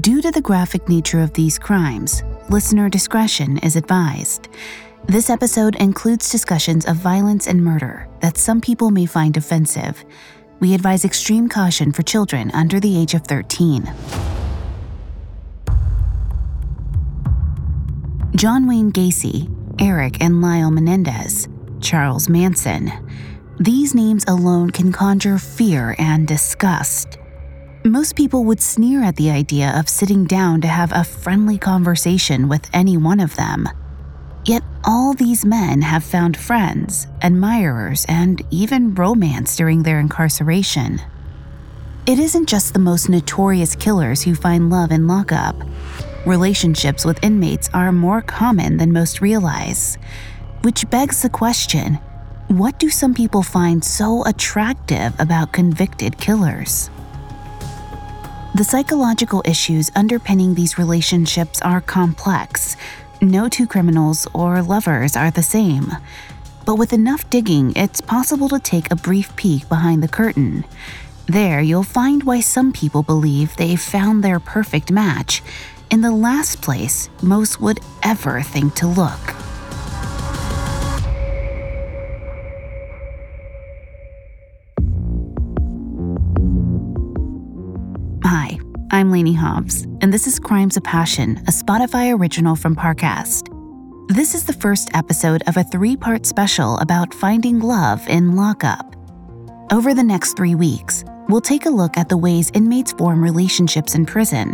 Due to the graphic nature of these crimes, listener discretion is advised. This episode includes discussions of violence and murder that some people may find offensive. We advise extreme caution for children under the age of 13. John Wayne Gacy, Eric and Lyle Menendez, Charles Manson. These names alone can conjure fear and disgust. Most people would sneer at the idea of sitting down to have a friendly conversation with any one of them. Yet all these men have found friends, admirers, and even romance during their incarceration. It isn't just the most notorious killers who find love in lockup. Relationships with inmates are more common than most realize, which begs the question what do some people find so attractive about convicted killers? The psychological issues underpinning these relationships are complex. No two criminals or lovers are the same. But with enough digging, it's possible to take a brief peek behind the curtain. There, you'll find why some people believe they've found their perfect match in the last place most would ever think to look. I'm Lainey Hobbs, and this is Crimes of Passion, a Spotify original from Parcast. This is the first episode of a three part special about finding love in lockup. Over the next three weeks, we'll take a look at the ways inmates form relationships in prison,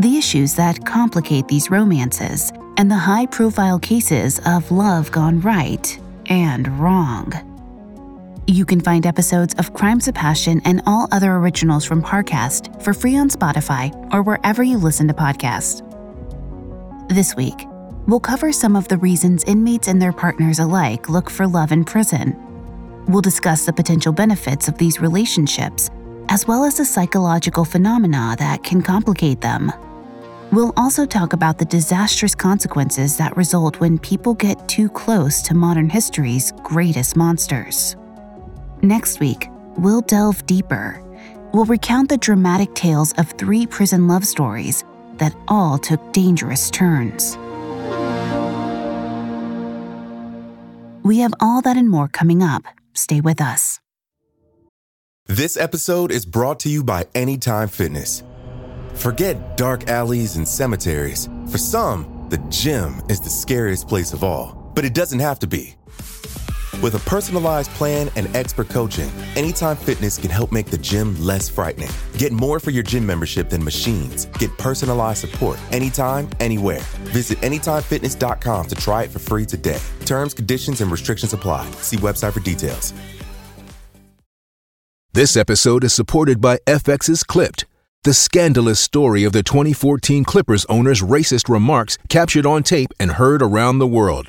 the issues that complicate these romances, and the high profile cases of love gone right and wrong. You can find episodes of Crimes of Passion and all other originals from Parcast for free on Spotify or wherever you listen to podcasts. This week, we'll cover some of the reasons inmates and their partners alike look for love in prison. We'll discuss the potential benefits of these relationships, as well as the psychological phenomena that can complicate them. We'll also talk about the disastrous consequences that result when people get too close to modern history's greatest monsters. Next week, we'll delve deeper. We'll recount the dramatic tales of three prison love stories that all took dangerous turns. We have all that and more coming up. Stay with us. This episode is brought to you by Anytime Fitness. Forget dark alleys and cemeteries. For some, the gym is the scariest place of all, but it doesn't have to be. With a personalized plan and expert coaching, Anytime Fitness can help make the gym less frightening. Get more for your gym membership than machines. Get personalized support anytime, anywhere. Visit AnytimeFitness.com to try it for free today. Terms, conditions, and restrictions apply. See website for details. This episode is supported by FX's Clipped, the scandalous story of the 2014 Clippers owner's racist remarks captured on tape and heard around the world.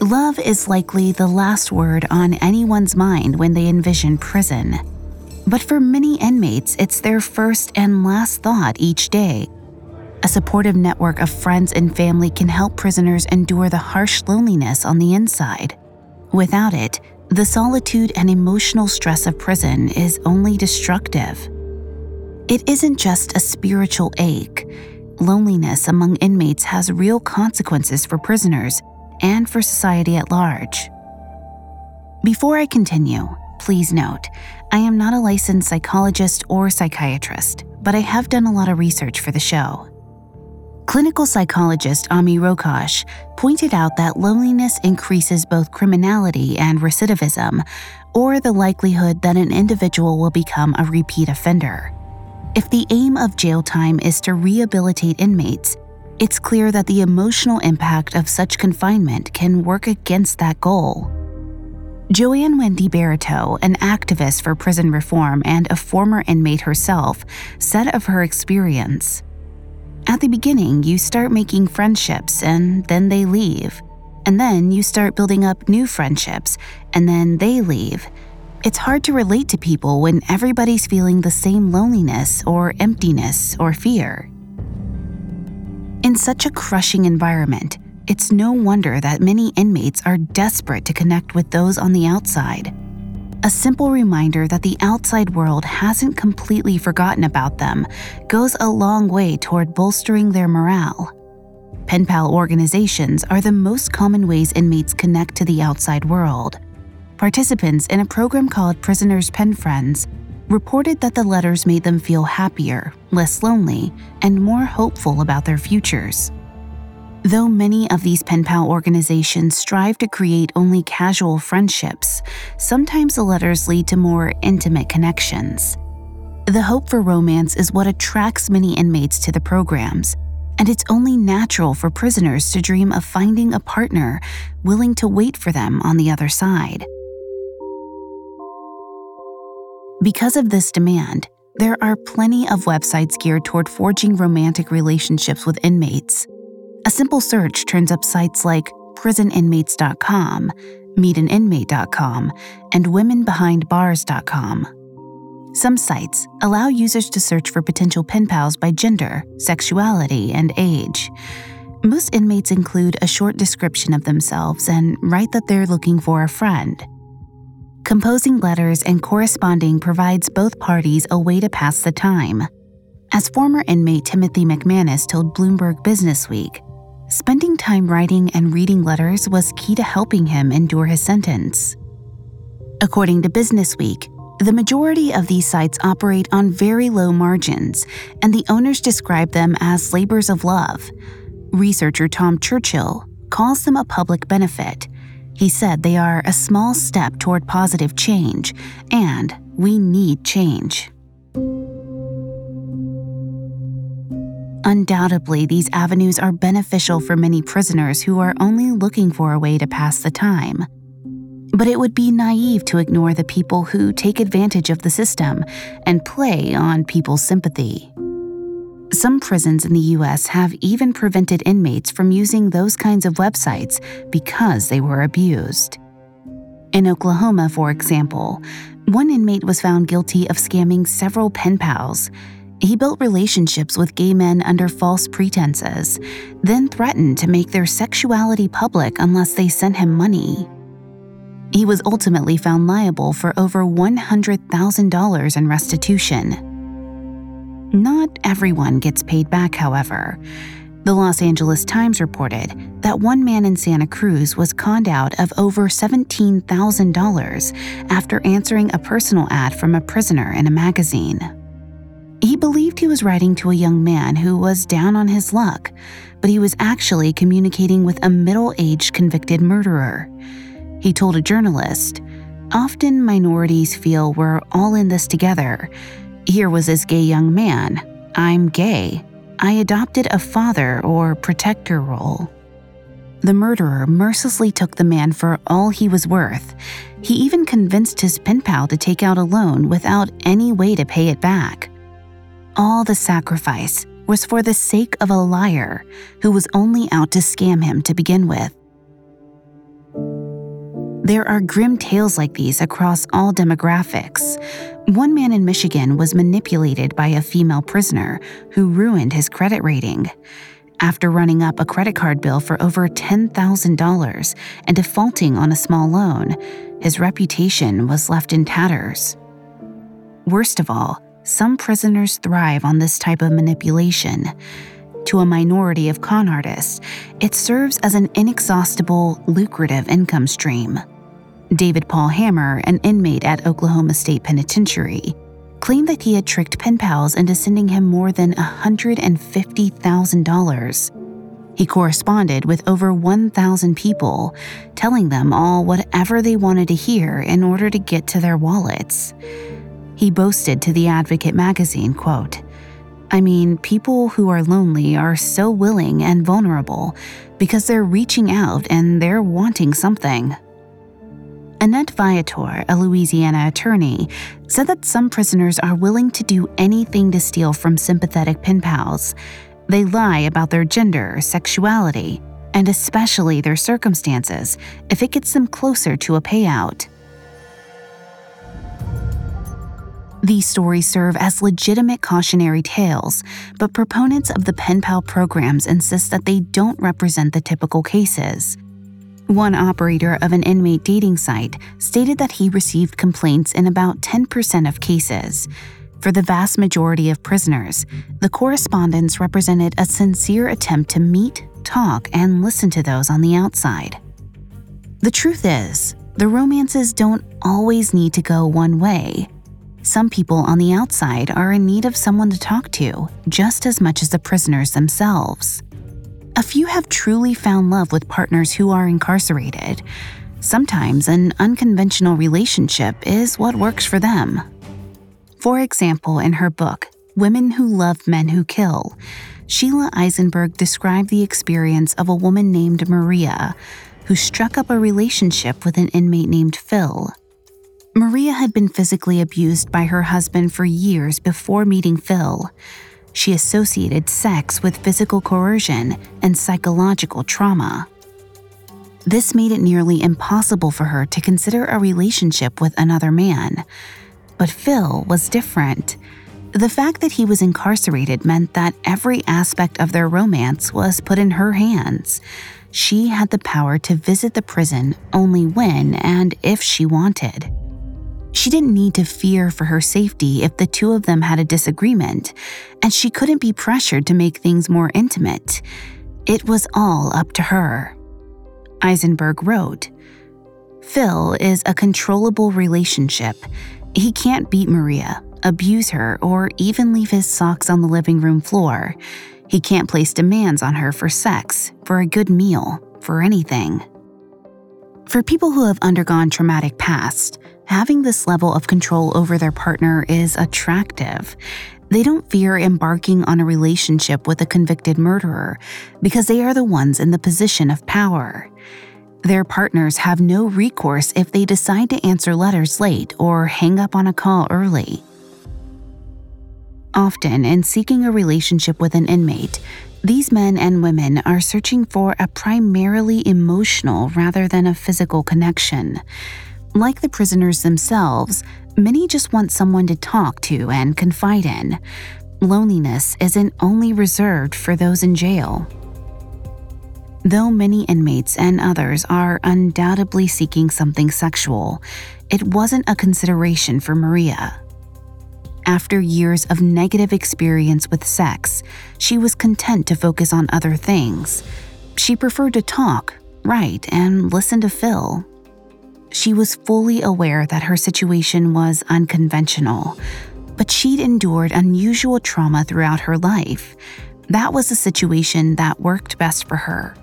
Love is likely the last word on anyone's mind when they envision prison. But for many inmates, it's their first and last thought each day. A supportive network of friends and family can help prisoners endure the harsh loneliness on the inside. Without it, the solitude and emotional stress of prison is only destructive. It isn't just a spiritual ache. Loneliness among inmates has real consequences for prisoners and for society at large. Before I continue, please note I am not a licensed psychologist or psychiatrist, but I have done a lot of research for the show. Clinical psychologist Ami Rokach pointed out that loneliness increases both criminality and recidivism, or the likelihood that an individual will become a repeat offender. If the aim of jail time is to rehabilitate inmates, it's clear that the emotional impact of such confinement can work against that goal. Joanne Wendy Barito, an activist for prison reform and a former inmate herself, said of her experience At the beginning, you start making friendships and then they leave. And then you start building up new friendships and then they leave. It's hard to relate to people when everybody's feeling the same loneliness or emptiness or fear. In such a crushing environment, it's no wonder that many inmates are desperate to connect with those on the outside. A simple reminder that the outside world hasn't completely forgotten about them goes a long way toward bolstering their morale. Pen pal organizations are the most common ways inmates connect to the outside world. Participants in a program called Prisoners Pen Friends reported that the letters made them feel happier, less lonely, and more hopeful about their futures. Though many of these pen pal organizations strive to create only casual friendships, sometimes the letters lead to more intimate connections. The hope for romance is what attracts many inmates to the programs, and it's only natural for prisoners to dream of finding a partner willing to wait for them on the other side. Because of this demand, there are plenty of websites geared toward forging romantic relationships with inmates. A simple search turns up sites like prisoninmates.com, meetaninmate.com, and womenbehindbars.com. Some sites allow users to search for potential pen pals by gender, sexuality, and age. Most inmates include a short description of themselves and write that they're looking for a friend. Composing letters and corresponding provides both parties a way to pass the time. As former inmate Timothy McManus told Bloomberg Businessweek, spending time writing and reading letters was key to helping him endure his sentence. According to Businessweek, the majority of these sites operate on very low margins, and the owners describe them as labors of love. Researcher Tom Churchill calls them a public benefit he said they are a small step toward positive change, and we need change. Undoubtedly, these avenues are beneficial for many prisoners who are only looking for a way to pass the time. But it would be naive to ignore the people who take advantage of the system and play on people's sympathy. Some prisons in the US have even prevented inmates from using those kinds of websites because they were abused. In Oklahoma, for example, one inmate was found guilty of scamming several pen pals. He built relationships with gay men under false pretenses, then threatened to make their sexuality public unless they sent him money. He was ultimately found liable for over $100,000 in restitution. Not everyone gets paid back, however. The Los Angeles Times reported that one man in Santa Cruz was conned out of over $17,000 after answering a personal ad from a prisoner in a magazine. He believed he was writing to a young man who was down on his luck, but he was actually communicating with a middle aged convicted murderer. He told a journalist, Often minorities feel we're all in this together here was this gay young man. I'm gay. I adopted a father or protector role. The murderer mercilessly took the man for all he was worth. He even convinced his pen pal to take out a loan without any way to pay it back. All the sacrifice was for the sake of a liar who was only out to scam him to begin with. There are grim tales like these across all demographics. One man in Michigan was manipulated by a female prisoner who ruined his credit rating. After running up a credit card bill for over $10,000 and defaulting on a small loan, his reputation was left in tatters. Worst of all, some prisoners thrive on this type of manipulation. To a minority of con artists, it serves as an inexhaustible, lucrative income stream. David Paul Hammer, an inmate at Oklahoma State Penitentiary, claimed that he had tricked pen pals into sending him more than $150,000. He corresponded with over 1,000 people, telling them all whatever they wanted to hear in order to get to their wallets. He boasted to the Advocate magazine, quote, I mean, people who are lonely are so willing and vulnerable because they're reaching out and they're wanting something. Annette Viator, a Louisiana attorney, said that some prisoners are willing to do anything to steal from sympathetic pen pals. They lie about their gender, sexuality, and especially their circumstances if it gets them closer to a payout. These stories serve as legitimate cautionary tales, but proponents of the pen pal programs insist that they don't represent the typical cases. One operator of an inmate dating site stated that he received complaints in about 10% of cases. For the vast majority of prisoners, the correspondence represented a sincere attempt to meet, talk, and listen to those on the outside. The truth is, the romances don't always need to go one way. Some people on the outside are in need of someone to talk to, just as much as the prisoners themselves. A few have truly found love with partners who are incarcerated. Sometimes an unconventional relationship is what works for them. For example, in her book, Women Who Love Men Who Kill, Sheila Isenberg described the experience of a woman named Maria who struck up a relationship with an inmate named Phil. Maria had been physically abused by her husband for years before meeting Phil. She associated sex with physical coercion and psychological trauma. This made it nearly impossible for her to consider a relationship with another man. But Phil was different. The fact that he was incarcerated meant that every aspect of their romance was put in her hands. She had the power to visit the prison only when and if she wanted. She didn't need to fear for her safety if the two of them had a disagreement, and she couldn't be pressured to make things more intimate. It was all up to her. Isenberg wrote Phil is a controllable relationship. He can't beat Maria, abuse her, or even leave his socks on the living room floor. He can't place demands on her for sex, for a good meal, for anything. For people who have undergone traumatic past, having this level of control over their partner is attractive. They don't fear embarking on a relationship with a convicted murderer because they are the ones in the position of power. Their partners have no recourse if they decide to answer letters late or hang up on a call early. Often, in seeking a relationship with an inmate, these men and women are searching for a primarily emotional rather than a physical connection. Like the prisoners themselves, many just want someone to talk to and confide in. Loneliness isn't only reserved for those in jail. Though many inmates and others are undoubtedly seeking something sexual, it wasn't a consideration for Maria. After years of negative experience with sex, she was content to focus on other things. She preferred to talk, write, and listen to Phil. She was fully aware that her situation was unconventional, but she'd endured unusual trauma throughout her life. That was a situation that worked best for her.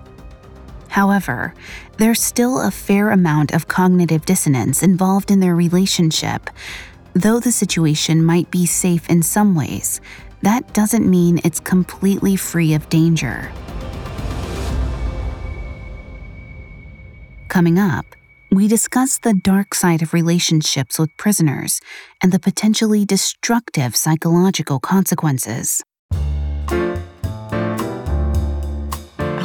However, there's still a fair amount of cognitive dissonance involved in their relationship. Though the situation might be safe in some ways, that doesn't mean it's completely free of danger. Coming up, we discuss the dark side of relationships with prisoners and the potentially destructive psychological consequences.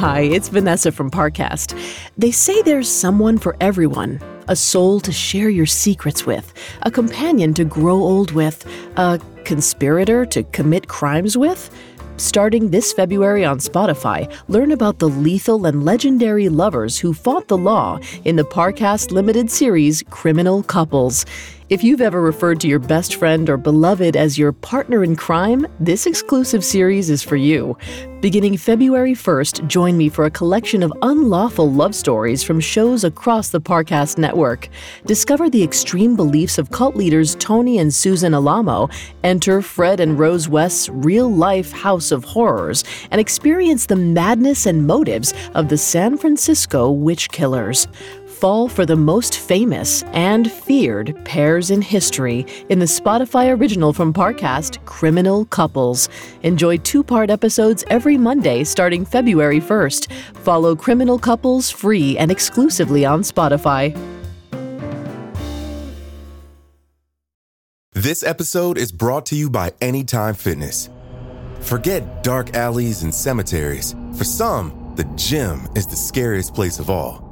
Hi, it's Vanessa from Parcast. They say there's someone for everyone a soul to share your secrets with, a companion to grow old with, a conspirator to commit crimes with. Starting this February on Spotify, learn about the lethal and legendary lovers who fought the law in the Parcast limited series Criminal Couples. If you've ever referred to your best friend or beloved as your partner in crime, this exclusive series is for you. Beginning February 1st, join me for a collection of unlawful love stories from shows across the Parcast network. Discover the extreme beliefs of cult leaders Tony and Susan Alamo, enter Fred and Rose West's real life house of horrors, and experience the madness and motives of the San Francisco witch killers fall for the most famous and feared pairs in history in the Spotify original from Parcast, Criminal Couples. Enjoy two part episodes every Monday starting February 1st. Follow Criminal Couples free and exclusively on Spotify. This episode is brought to you by Anytime Fitness. Forget dark alleys and cemeteries. For some, the gym is the scariest place of all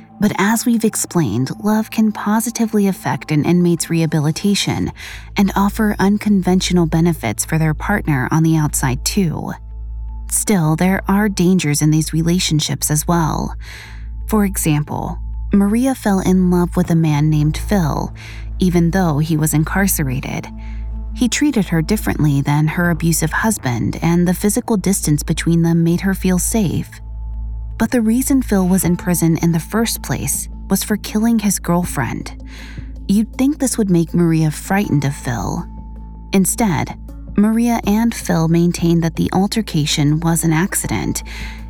But as we've explained, love can positively affect an inmate's rehabilitation and offer unconventional benefits for their partner on the outside, too. Still, there are dangers in these relationships as well. For example, Maria fell in love with a man named Phil, even though he was incarcerated. He treated her differently than her abusive husband, and the physical distance between them made her feel safe. But the reason Phil was in prison in the first place was for killing his girlfriend. You'd think this would make Maria frightened of Phil. Instead, Maria and Phil maintained that the altercation was an accident,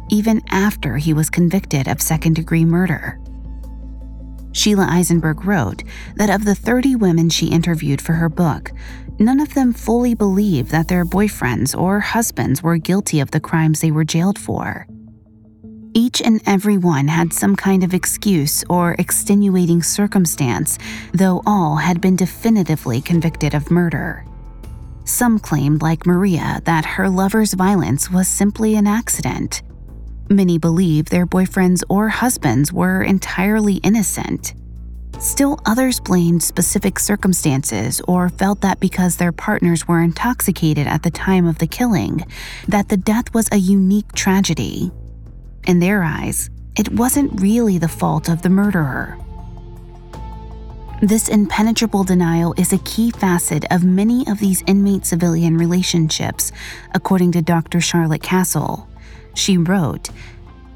even after he was convicted of second degree murder. Sheila Isenberg wrote that of the 30 women she interviewed for her book, none of them fully believed that their boyfriends or husbands were guilty of the crimes they were jailed for. Each and every one had some kind of excuse or extenuating circumstance, though all had been definitively convicted of murder. Some claimed, like Maria, that her lover's violence was simply an accident. Many believed their boyfriends or husbands were entirely innocent. Still, others blamed specific circumstances or felt that because their partners were intoxicated at the time of the killing, that the death was a unique tragedy in their eyes, it wasn't really the fault of the murderer. This impenetrable denial is a key facet of many of these inmate civilian relationships, according to Dr. Charlotte Castle. She wrote,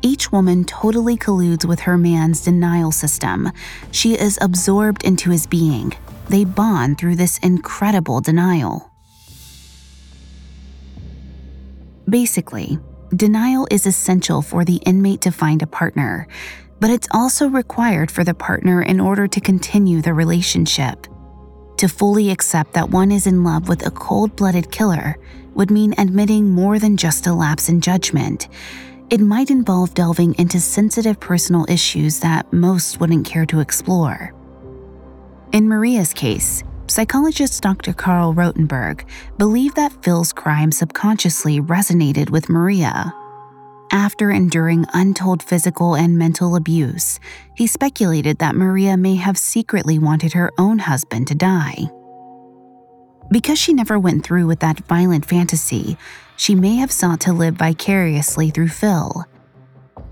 each woman totally colludes with her man's denial system. She is absorbed into his being. They bond through this incredible denial. Basically, Denial is essential for the inmate to find a partner, but it's also required for the partner in order to continue the relationship. To fully accept that one is in love with a cold blooded killer would mean admitting more than just a lapse in judgment. It might involve delving into sensitive personal issues that most wouldn't care to explore. In Maria's case, Psychologist Dr. Carl Rotenberg believed that Phil's crime subconsciously resonated with Maria. After enduring untold physical and mental abuse, he speculated that Maria may have secretly wanted her own husband to die. Because she never went through with that violent fantasy, she may have sought to live vicariously through Phil.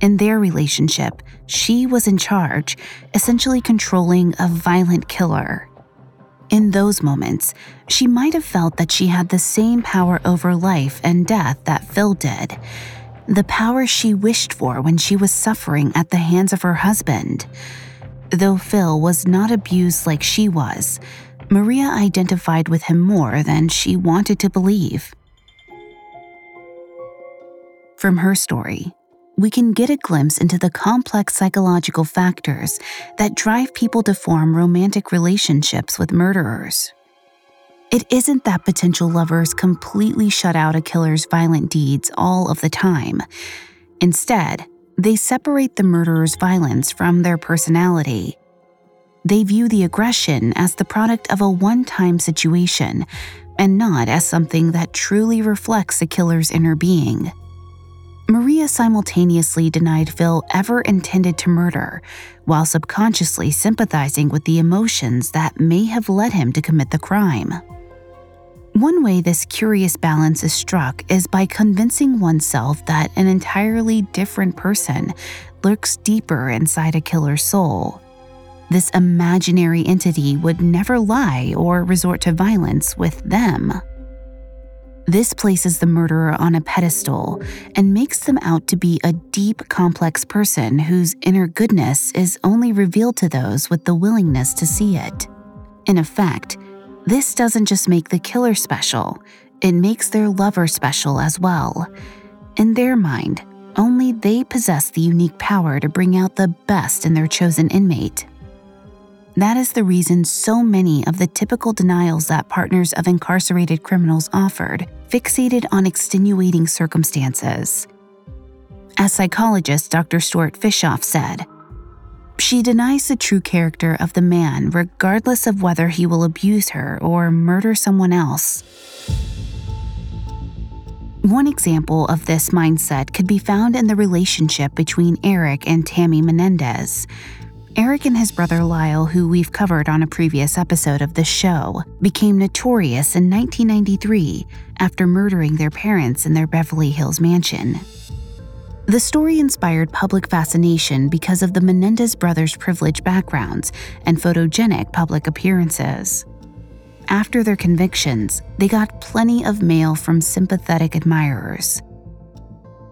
In their relationship, she was in charge, essentially controlling a violent killer. In those moments, she might have felt that she had the same power over life and death that Phil did, the power she wished for when she was suffering at the hands of her husband. Though Phil was not abused like she was, Maria identified with him more than she wanted to believe. From her story, we can get a glimpse into the complex psychological factors that drive people to form romantic relationships with murderers. It isn't that potential lovers completely shut out a killer's violent deeds all of the time. Instead, they separate the murderer's violence from their personality. They view the aggression as the product of a one time situation and not as something that truly reflects the killer's inner being. Maria simultaneously denied Phil ever intended to murder, while subconsciously sympathizing with the emotions that may have led him to commit the crime. One way this curious balance is struck is by convincing oneself that an entirely different person lurks deeper inside a killer's soul. This imaginary entity would never lie or resort to violence with them. This places the murderer on a pedestal and makes them out to be a deep, complex person whose inner goodness is only revealed to those with the willingness to see it. In effect, this doesn't just make the killer special, it makes their lover special as well. In their mind, only they possess the unique power to bring out the best in their chosen inmate. That is the reason so many of the typical denials that partners of incarcerated criminals offered fixated on extenuating circumstances. As psychologist Dr. Stuart Fischoff said, she denies the true character of the man regardless of whether he will abuse her or murder someone else. One example of this mindset could be found in the relationship between Eric and Tammy Menendez. Eric and his brother Lyle, who we've covered on a previous episode of the show, became notorious in 1993 after murdering their parents in their Beverly Hills mansion. The story inspired public fascination because of the Menendez brothers' privileged backgrounds and photogenic public appearances. After their convictions, they got plenty of mail from sympathetic admirers.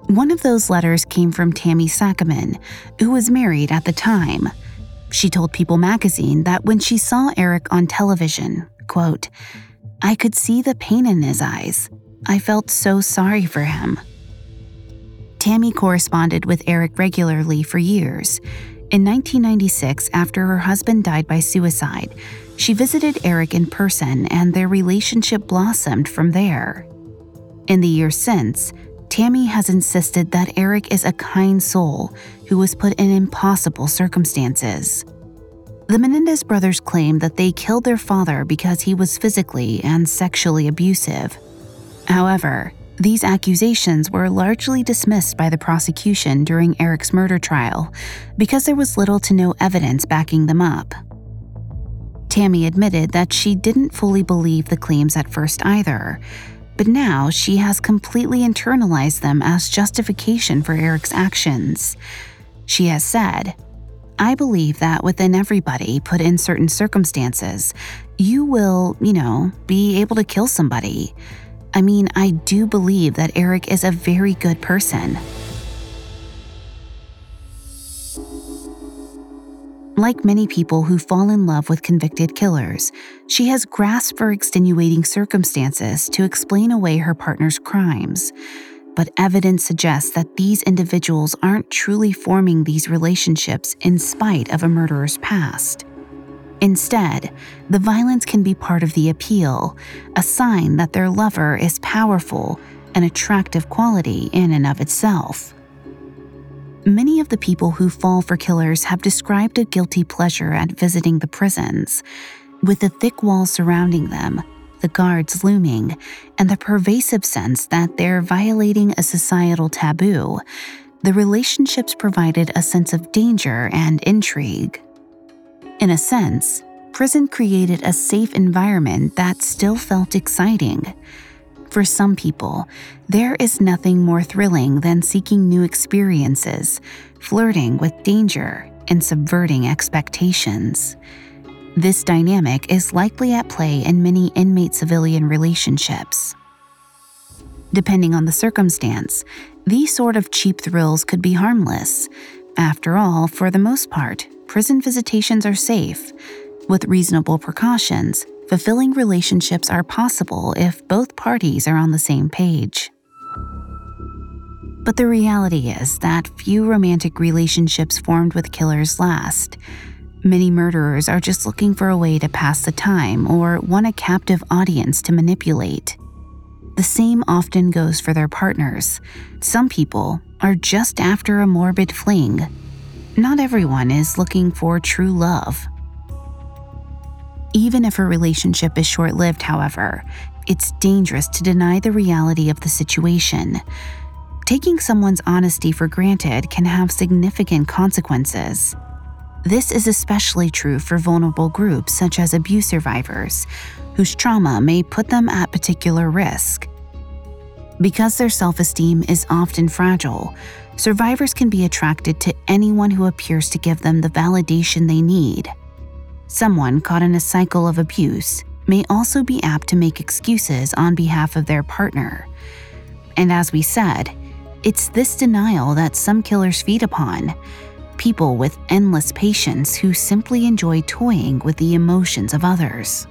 One of those letters came from Tammy Saccoman, who was married at the time. She told People magazine that when she saw Eric on television, quote, I could see the pain in his eyes. I felt so sorry for him. Tammy corresponded with Eric regularly for years. In 1996, after her husband died by suicide, she visited Eric in person and their relationship blossomed from there. In the years since, Tammy has insisted that Eric is a kind soul who was put in impossible circumstances. The Menendez brothers claim that they killed their father because he was physically and sexually abusive. However, these accusations were largely dismissed by the prosecution during Eric's murder trial because there was little to no evidence backing them up. Tammy admitted that she didn't fully believe the claims at first either, but now she has completely internalized them as justification for Eric's actions. She has said, I believe that within everybody put in certain circumstances, you will, you know, be able to kill somebody. I mean, I do believe that Eric is a very good person. Like many people who fall in love with convicted killers, she has grasped for extenuating circumstances to explain away her partner's crimes. But evidence suggests that these individuals aren't truly forming these relationships in spite of a murderer's past. Instead, the violence can be part of the appeal, a sign that their lover is powerful, an attractive quality in and of itself. Many of the people who fall for killers have described a guilty pleasure at visiting the prisons. With the thick walls surrounding them, the guards looming, and the pervasive sense that they're violating a societal taboo, the relationships provided a sense of danger and intrigue. In a sense, prison created a safe environment that still felt exciting. For some people, there is nothing more thrilling than seeking new experiences, flirting with danger, and subverting expectations. This dynamic is likely at play in many inmate civilian relationships. Depending on the circumstance, these sort of cheap thrills could be harmless. After all, for the most part, prison visitations are safe. With reasonable precautions, fulfilling relationships are possible if both parties are on the same page. But the reality is that few romantic relationships formed with killers last. Many murderers are just looking for a way to pass the time or want a captive audience to manipulate. The same often goes for their partners. Some people are just after a morbid fling not everyone is looking for true love. Even if a relationship is short lived, however, it's dangerous to deny the reality of the situation. Taking someone's honesty for granted can have significant consequences. This is especially true for vulnerable groups such as abuse survivors, whose trauma may put them at particular risk. Because their self esteem is often fragile, survivors can be attracted to anyone who appears to give them the validation they need. Someone caught in a cycle of abuse may also be apt to make excuses on behalf of their partner. And as we said, it's this denial that some killers feed upon people with endless patience who simply enjoy toying with the emotions of others.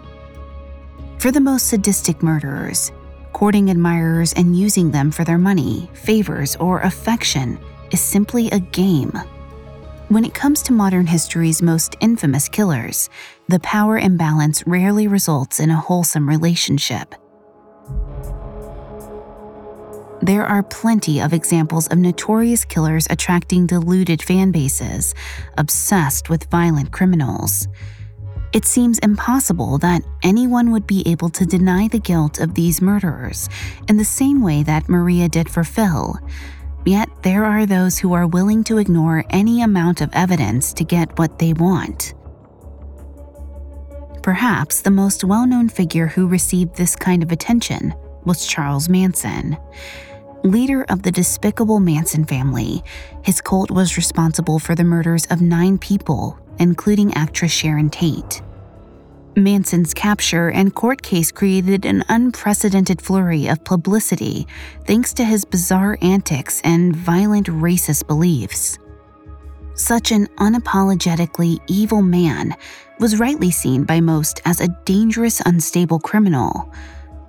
For the most sadistic murderers, courting admirers and using them for their money, favors, or affection is simply a game. When it comes to modern history's most infamous killers, the power imbalance rarely results in a wholesome relationship. There are plenty of examples of notorious killers attracting deluded fan bases, obsessed with violent criminals. It seems impossible that anyone would be able to deny the guilt of these murderers in the same way that Maria did for Phil. Yet there are those who are willing to ignore any amount of evidence to get what they want. Perhaps the most well known figure who received this kind of attention was Charles Manson. Leader of the despicable Manson family, his cult was responsible for the murders of nine people, including actress Sharon Tate. Manson's capture and court case created an unprecedented flurry of publicity thanks to his bizarre antics and violent racist beliefs. Such an unapologetically evil man was rightly seen by most as a dangerous, unstable criminal,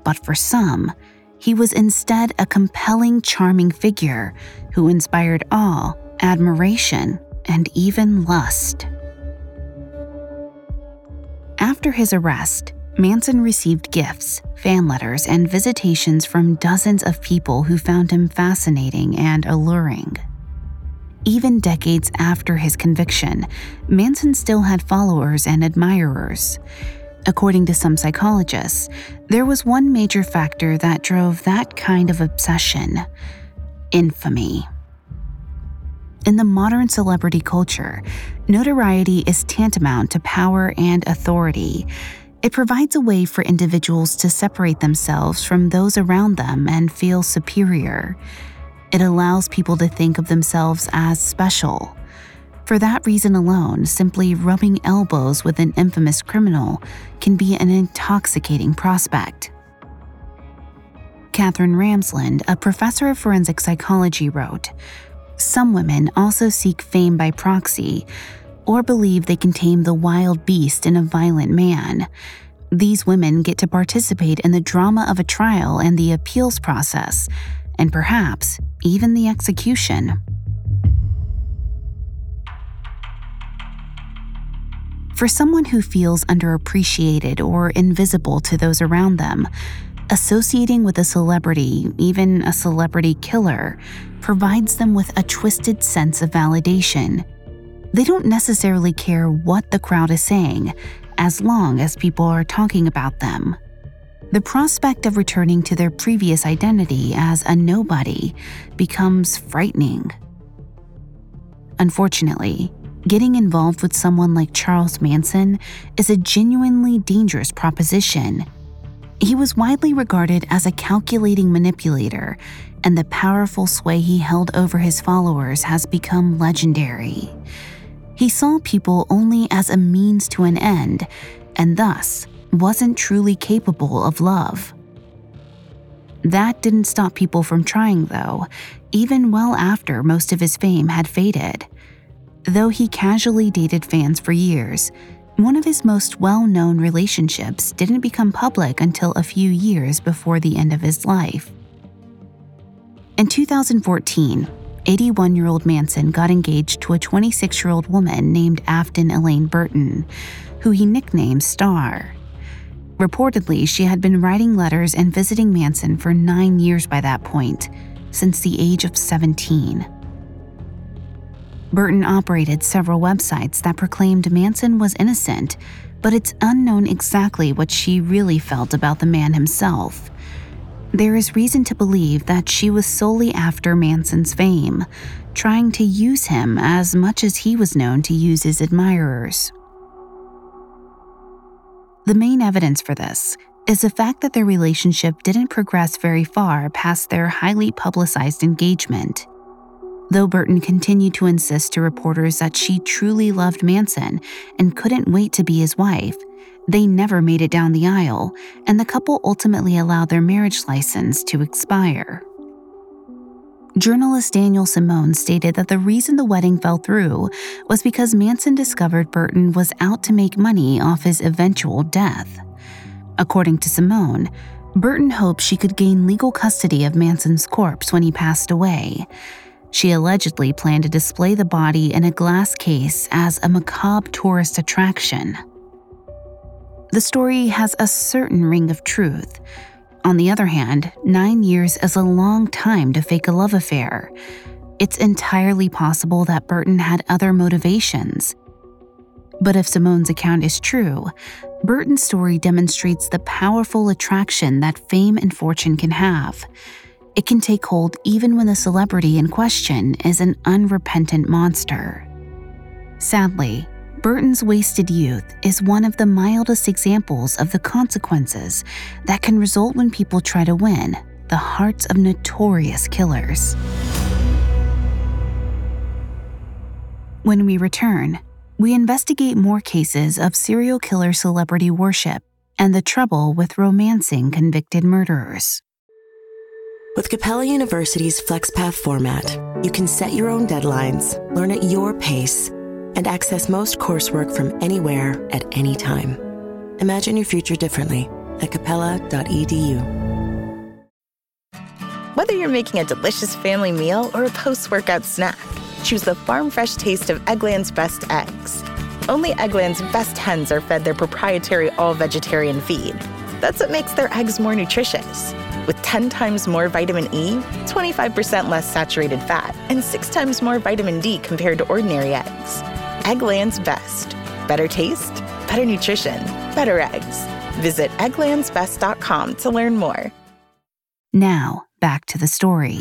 but for some, he was instead a compelling, charming figure who inspired awe, admiration, and even lust. After his arrest, Manson received gifts, fan letters, and visitations from dozens of people who found him fascinating and alluring. Even decades after his conviction, Manson still had followers and admirers. According to some psychologists, there was one major factor that drove that kind of obsession infamy. In the modern celebrity culture, notoriety is tantamount to power and authority. It provides a way for individuals to separate themselves from those around them and feel superior. It allows people to think of themselves as special. For that reason alone, simply rubbing elbows with an infamous criminal can be an intoxicating prospect. Katherine Ramsland, a professor of forensic psychology, wrote some women also seek fame by proxy or believe they can tame the wild beast in a violent man. These women get to participate in the drama of a trial and the appeals process, and perhaps even the execution. For someone who feels underappreciated or invisible to those around them, associating with a celebrity, even a celebrity killer, provides them with a twisted sense of validation. They don't necessarily care what the crowd is saying, as long as people are talking about them. The prospect of returning to their previous identity as a nobody becomes frightening. Unfortunately, getting involved with someone like Charles Manson is a genuinely dangerous proposition he was widely regarded as a calculating manipulator, and the powerful sway he held over his followers has become legendary. He saw people only as a means to an end, and thus wasn't truly capable of love. That didn't stop people from trying, though, even well after most of his fame had faded. Though he casually dated fans for years, one of his most well known relationships didn't become public until a few years before the end of his life. In 2014, 81 year old Manson got engaged to a 26 year old woman named Afton Elaine Burton, who he nicknamed Star. Reportedly, she had been writing letters and visiting Manson for nine years by that point, since the age of 17. Burton operated several websites that proclaimed Manson was innocent, but it's unknown exactly what she really felt about the man himself. There is reason to believe that she was solely after Manson's fame, trying to use him as much as he was known to use his admirers. The main evidence for this is the fact that their relationship didn't progress very far past their highly publicized engagement. Though Burton continued to insist to reporters that she truly loved Manson and couldn't wait to be his wife, they never made it down the aisle, and the couple ultimately allowed their marriage license to expire. Journalist Daniel Simone stated that the reason the wedding fell through was because Manson discovered Burton was out to make money off his eventual death. According to Simone, Burton hoped she could gain legal custody of Manson's corpse when he passed away, she allegedly planned to display the body in a glass case as a macabre tourist attraction. The story has a certain ring of truth. On the other hand, nine years is a long time to fake a love affair. It's entirely possible that Burton had other motivations. But if Simone's account is true, Burton's story demonstrates the powerful attraction that fame and fortune can have. It can take hold even when the celebrity in question is an unrepentant monster. Sadly, Burton's wasted youth is one of the mildest examples of the consequences that can result when people try to win the hearts of notorious killers. When we return, we investigate more cases of serial killer celebrity worship and the trouble with romancing convicted murderers. With Capella University's FlexPath format, you can set your own deadlines, learn at your pace, and access most coursework from anywhere at any time. Imagine your future differently at capella.edu. Whether you're making a delicious family meal or a post workout snack, choose the farm fresh taste of Eggland's best eggs. Only Eggland's best hens are fed their proprietary all vegetarian feed. That's what makes their eggs more nutritious with 10 times more vitamin E, 25% less saturated fat, and 6 times more vitamin D compared to ordinary eggs. Eggland's best. Better taste, better nutrition, better eggs. Visit egglandsbest.com to learn more. Now, back to the story.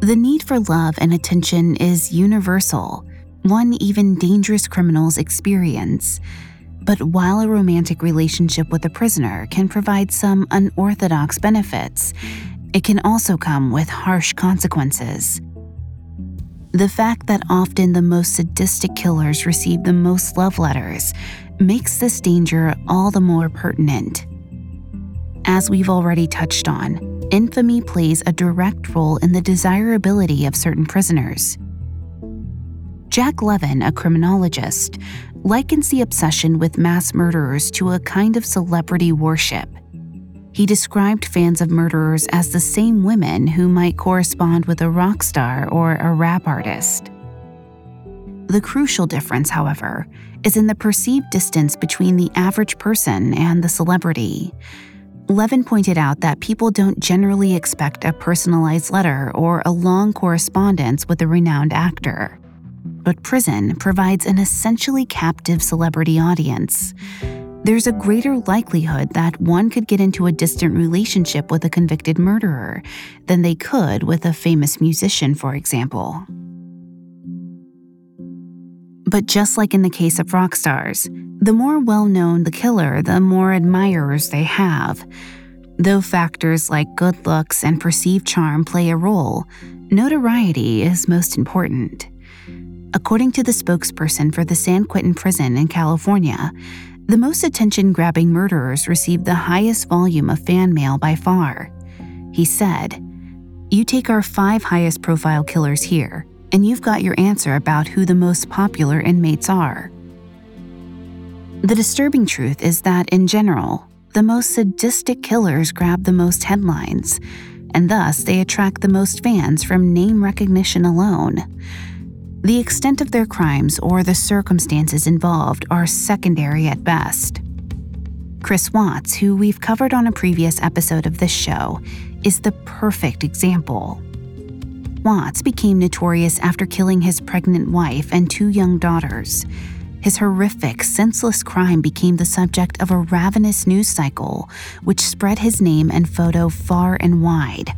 The need for love and attention is universal, one even dangerous criminals experience. But while a romantic relationship with a prisoner can provide some unorthodox benefits, it can also come with harsh consequences. The fact that often the most sadistic killers receive the most love letters makes this danger all the more pertinent. As we've already touched on, infamy plays a direct role in the desirability of certain prisoners. Jack Levin, a criminologist, likens the obsession with mass murderers to a kind of celebrity worship. He described fans of murderers as the same women who might correspond with a rock star or a rap artist. The crucial difference, however, is in the perceived distance between the average person and the celebrity. Levin pointed out that people don't generally expect a personalized letter or a long correspondence with a renowned actor but prison provides an essentially captive celebrity audience. There's a greater likelihood that one could get into a distant relationship with a convicted murderer than they could with a famous musician, for example. But just like in the case of rock stars, the more well known the killer, the more admirers they have. Though factors like good looks and perceived charm play a role, notoriety is most important. According to the spokesperson for the San Quentin prison in California, the most attention grabbing murderers received the highest volume of fan mail by far. He said, You take our five highest profile killers here, and you've got your answer about who the most popular inmates are. The disturbing truth is that, in general, the most sadistic killers grab the most headlines, and thus they attract the most fans from name recognition alone. The extent of their crimes or the circumstances involved are secondary at best. Chris Watts, who we've covered on a previous episode of this show, is the perfect example. Watts became notorious after killing his pregnant wife and two young daughters. His horrific, senseless crime became the subject of a ravenous news cycle, which spread his name and photo far and wide.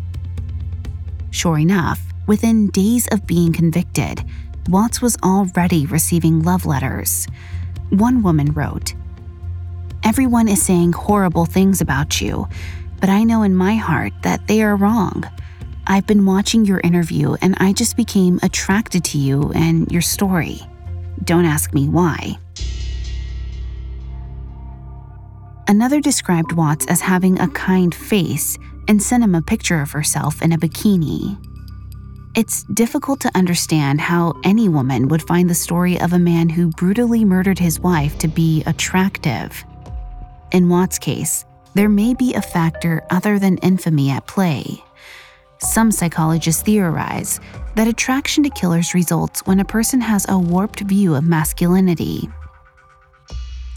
Sure enough, within days of being convicted, Watts was already receiving love letters. One woman wrote, Everyone is saying horrible things about you, but I know in my heart that they are wrong. I've been watching your interview and I just became attracted to you and your story. Don't ask me why. Another described Watts as having a kind face and sent him a picture of herself in a bikini. It's difficult to understand how any woman would find the story of a man who brutally murdered his wife to be attractive. In Watts' case, there may be a factor other than infamy at play. Some psychologists theorize that attraction to killers results when a person has a warped view of masculinity.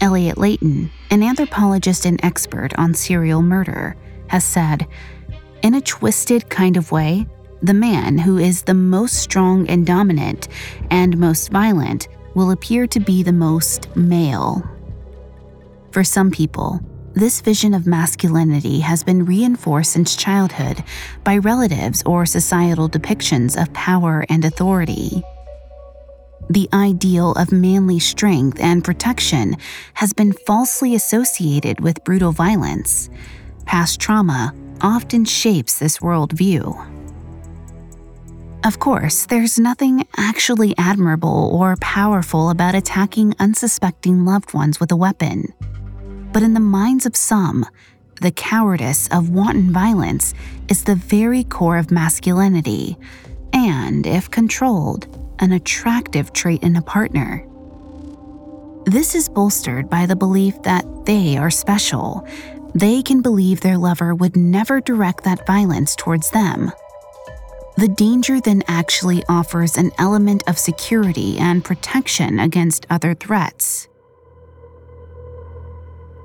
Elliott Leyton, an anthropologist and expert on serial murder, has said In a twisted kind of way, the man who is the most strong and dominant and most violent will appear to be the most male. For some people, this vision of masculinity has been reinforced since childhood by relatives or societal depictions of power and authority. The ideal of manly strength and protection has been falsely associated with brutal violence. Past trauma often shapes this worldview. Of course, there's nothing actually admirable or powerful about attacking unsuspecting loved ones with a weapon. But in the minds of some, the cowardice of wanton violence is the very core of masculinity, and, if controlled, an attractive trait in a partner. This is bolstered by the belief that they are special. They can believe their lover would never direct that violence towards them. The danger then actually offers an element of security and protection against other threats.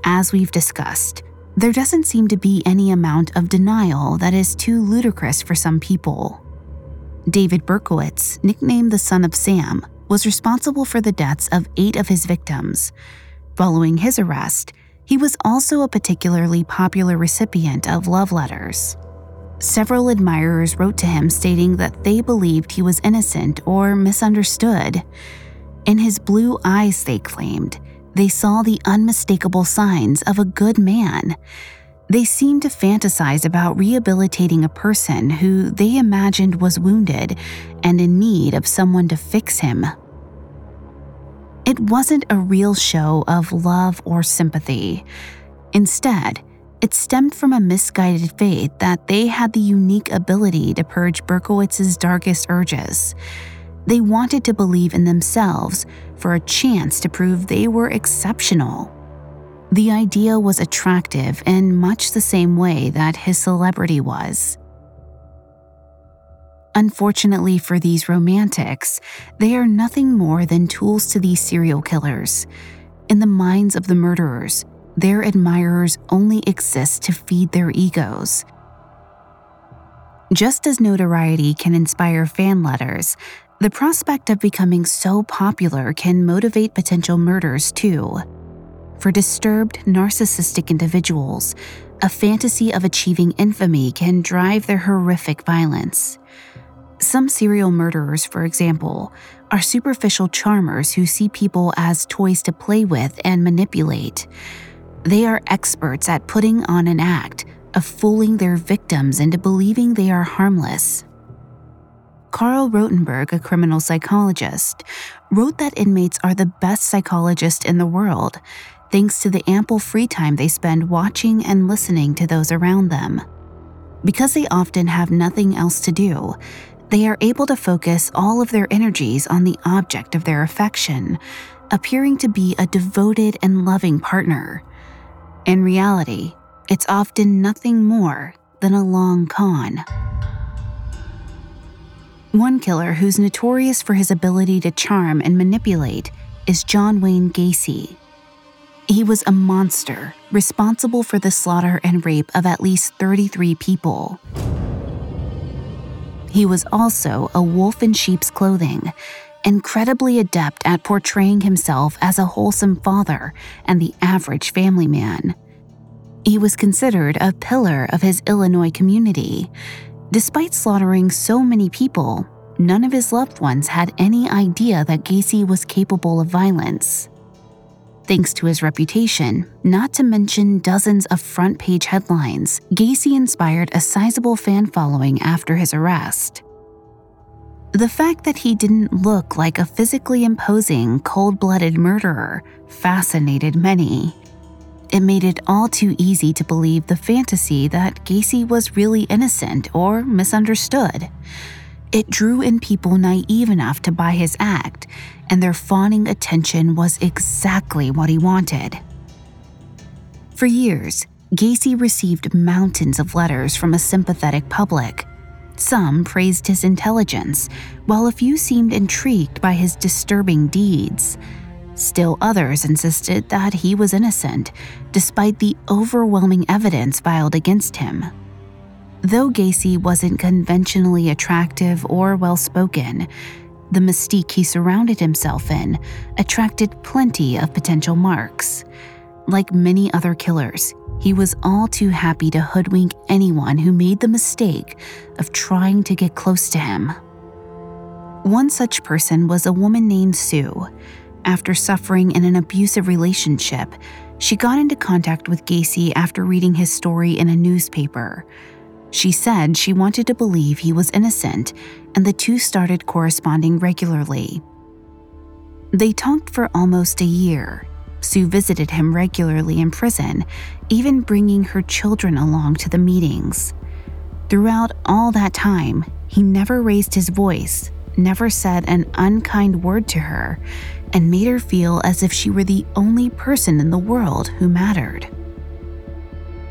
As we've discussed, there doesn't seem to be any amount of denial that is too ludicrous for some people. David Berkowitz, nicknamed the Son of Sam, was responsible for the deaths of eight of his victims. Following his arrest, he was also a particularly popular recipient of love letters. Several admirers wrote to him stating that they believed he was innocent or misunderstood. In his blue eyes, they claimed, they saw the unmistakable signs of a good man. They seemed to fantasize about rehabilitating a person who they imagined was wounded and in need of someone to fix him. It wasn't a real show of love or sympathy. Instead, it stemmed from a misguided faith that they had the unique ability to purge Berkowitz's darkest urges. They wanted to believe in themselves for a chance to prove they were exceptional. The idea was attractive in much the same way that his celebrity was. Unfortunately for these romantics, they are nothing more than tools to these serial killers. In the minds of the murderers, their admirers only exist to feed their egos. Just as notoriety can inspire fan letters, the prospect of becoming so popular can motivate potential murders too. For disturbed, narcissistic individuals, a fantasy of achieving infamy can drive their horrific violence. Some serial murderers, for example, are superficial charmers who see people as toys to play with and manipulate. They are experts at putting on an act of fooling their victims into believing they are harmless. Karl Rotenberg, a criminal psychologist, wrote that inmates are the best psychologists in the world, thanks to the ample free time they spend watching and listening to those around them. Because they often have nothing else to do, they are able to focus all of their energies on the object of their affection, appearing to be a devoted and loving partner. In reality, it's often nothing more than a long con. One killer who's notorious for his ability to charm and manipulate is John Wayne Gacy. He was a monster, responsible for the slaughter and rape of at least 33 people. He was also a wolf in sheep's clothing, incredibly adept at portraying himself as a wholesome father and the average family man. He was considered a pillar of his Illinois community. Despite slaughtering so many people, none of his loved ones had any idea that Gacy was capable of violence. Thanks to his reputation, not to mention dozens of front page headlines, Gacy inspired a sizable fan following after his arrest. The fact that he didn't look like a physically imposing, cold blooded murderer fascinated many. It made it all too easy to believe the fantasy that Gacy was really innocent or misunderstood. It drew in people naive enough to buy his act, and their fawning attention was exactly what he wanted. For years, Gacy received mountains of letters from a sympathetic public. Some praised his intelligence, while a few seemed intrigued by his disturbing deeds. Still others insisted that he was innocent, despite the overwhelming evidence filed against him. Though Gacy wasn't conventionally attractive or well spoken, the mystique he surrounded himself in attracted plenty of potential marks. Like many other killers, he was all too happy to hoodwink anyone who made the mistake of trying to get close to him. One such person was a woman named Sue. After suffering in an abusive relationship, she got into contact with Gacy after reading his story in a newspaper. She said she wanted to believe he was innocent, and the two started corresponding regularly. They talked for almost a year. Sue visited him regularly in prison, even bringing her children along to the meetings. Throughout all that time, he never raised his voice, never said an unkind word to her, and made her feel as if she were the only person in the world who mattered.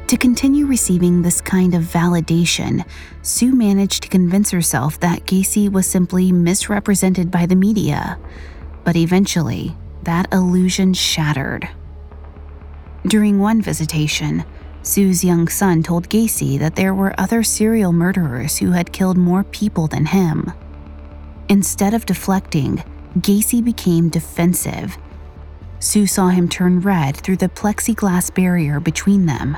To continue receiving this kind of validation, Sue managed to convince herself that Gacy was simply misrepresented by the media. But eventually, that illusion shattered. During one visitation, Sue's young son told Gacy that there were other serial murderers who had killed more people than him. Instead of deflecting, Gacy became defensive. Sue saw him turn red through the plexiglass barrier between them,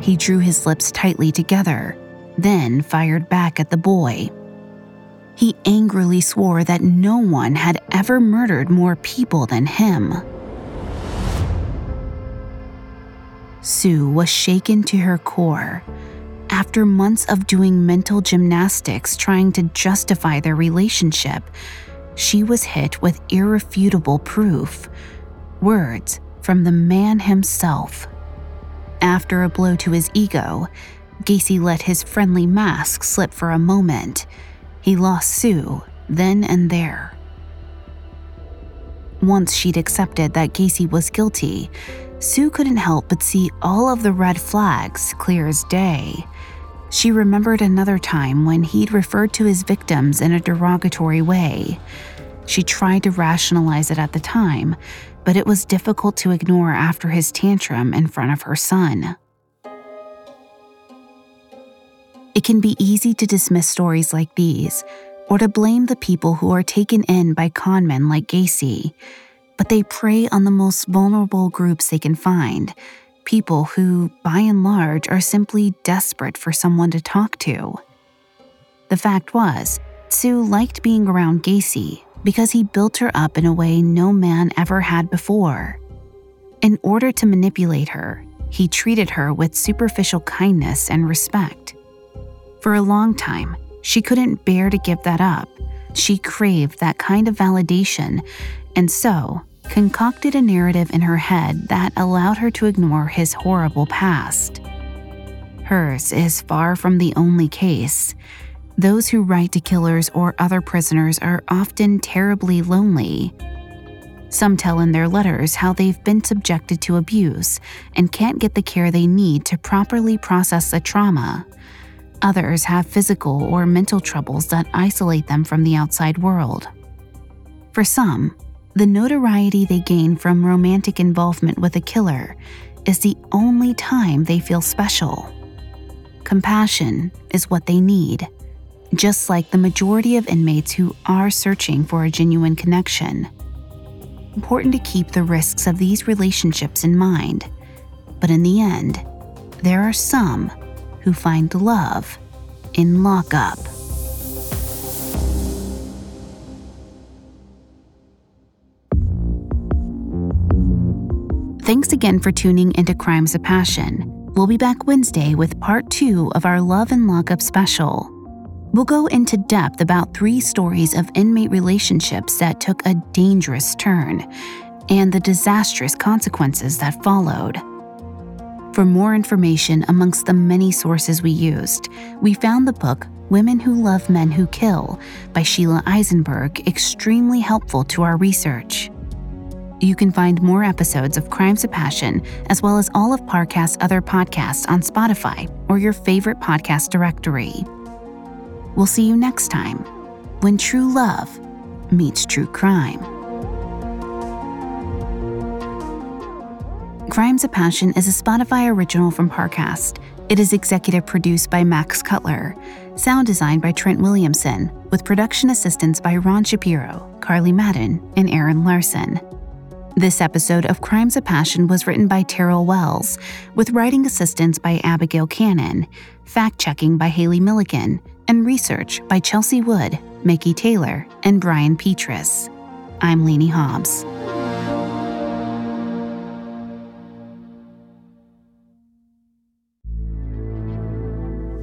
he drew his lips tightly together, then fired back at the boy. He angrily swore that no one had ever murdered more people than him. Sue was shaken to her core. After months of doing mental gymnastics trying to justify their relationship, she was hit with irrefutable proof words from the man himself. After a blow to his ego, Gacy let his friendly mask slip for a moment. He lost Sue then and there. Once she'd accepted that Gacy was guilty, Sue couldn't help but see all of the red flags clear as day. She remembered another time when he'd referred to his victims in a derogatory way. She tried to rationalize it at the time, but it was difficult to ignore after his tantrum in front of her son. It can be easy to dismiss stories like these or to blame the people who are taken in by conmen like Gacy, but they prey on the most vulnerable groups they can find people who, by and large, are simply desperate for someone to talk to. The fact was, Sue liked being around Gacy because he built her up in a way no man ever had before. In order to manipulate her, he treated her with superficial kindness and respect. For a long time, she couldn't bear to give that up. She craved that kind of validation, and so concocted a narrative in her head that allowed her to ignore his horrible past. Hers is far from the only case. Those who write to killers or other prisoners are often terribly lonely. Some tell in their letters how they've been subjected to abuse and can't get the care they need to properly process the trauma. Others have physical or mental troubles that isolate them from the outside world. For some, the notoriety they gain from romantic involvement with a killer is the only time they feel special. Compassion is what they need just like the majority of inmates who are searching for a genuine connection. Important to keep the risks of these relationships in mind, but in the end, there are some who find love in lockup. Thanks again for tuning into Crimes of Passion. We'll be back Wednesday with part two of our Love in Lockup special. We'll go into depth about three stories of inmate relationships that took a dangerous turn and the disastrous consequences that followed. For more information amongst the many sources we used, we found the book Women Who Love Men Who Kill by Sheila Isenberg extremely helpful to our research. You can find more episodes of Crimes of Passion, as well as all of Parcast's other podcasts on Spotify or your favorite podcast directory. We'll see you next time when true love meets true crime. Crimes of Passion is a Spotify original from Parcast. It is executive produced by Max Cutler, sound designed by Trent Williamson, with production assistance by Ron Shapiro, Carly Madden, and Aaron Larson. This episode of Crimes of Passion was written by Terrell Wells, with writing assistance by Abigail Cannon, fact checking by Haley Milligan, and research by Chelsea Wood, Mickey Taylor, and Brian Petrus. I'm Lainey Hobbs.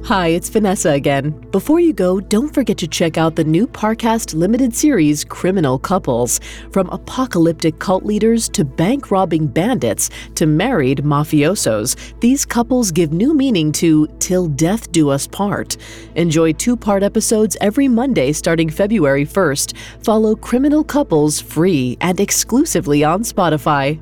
Hi, it's Vanessa again. Before you go, don't forget to check out the new Parcast limited series, Criminal Couples. From apocalyptic cult leaders to bank robbing bandits to married mafiosos, these couples give new meaning to Till Death Do Us Part. Enjoy two part episodes every Monday starting February 1st. Follow Criminal Couples free and exclusively on Spotify.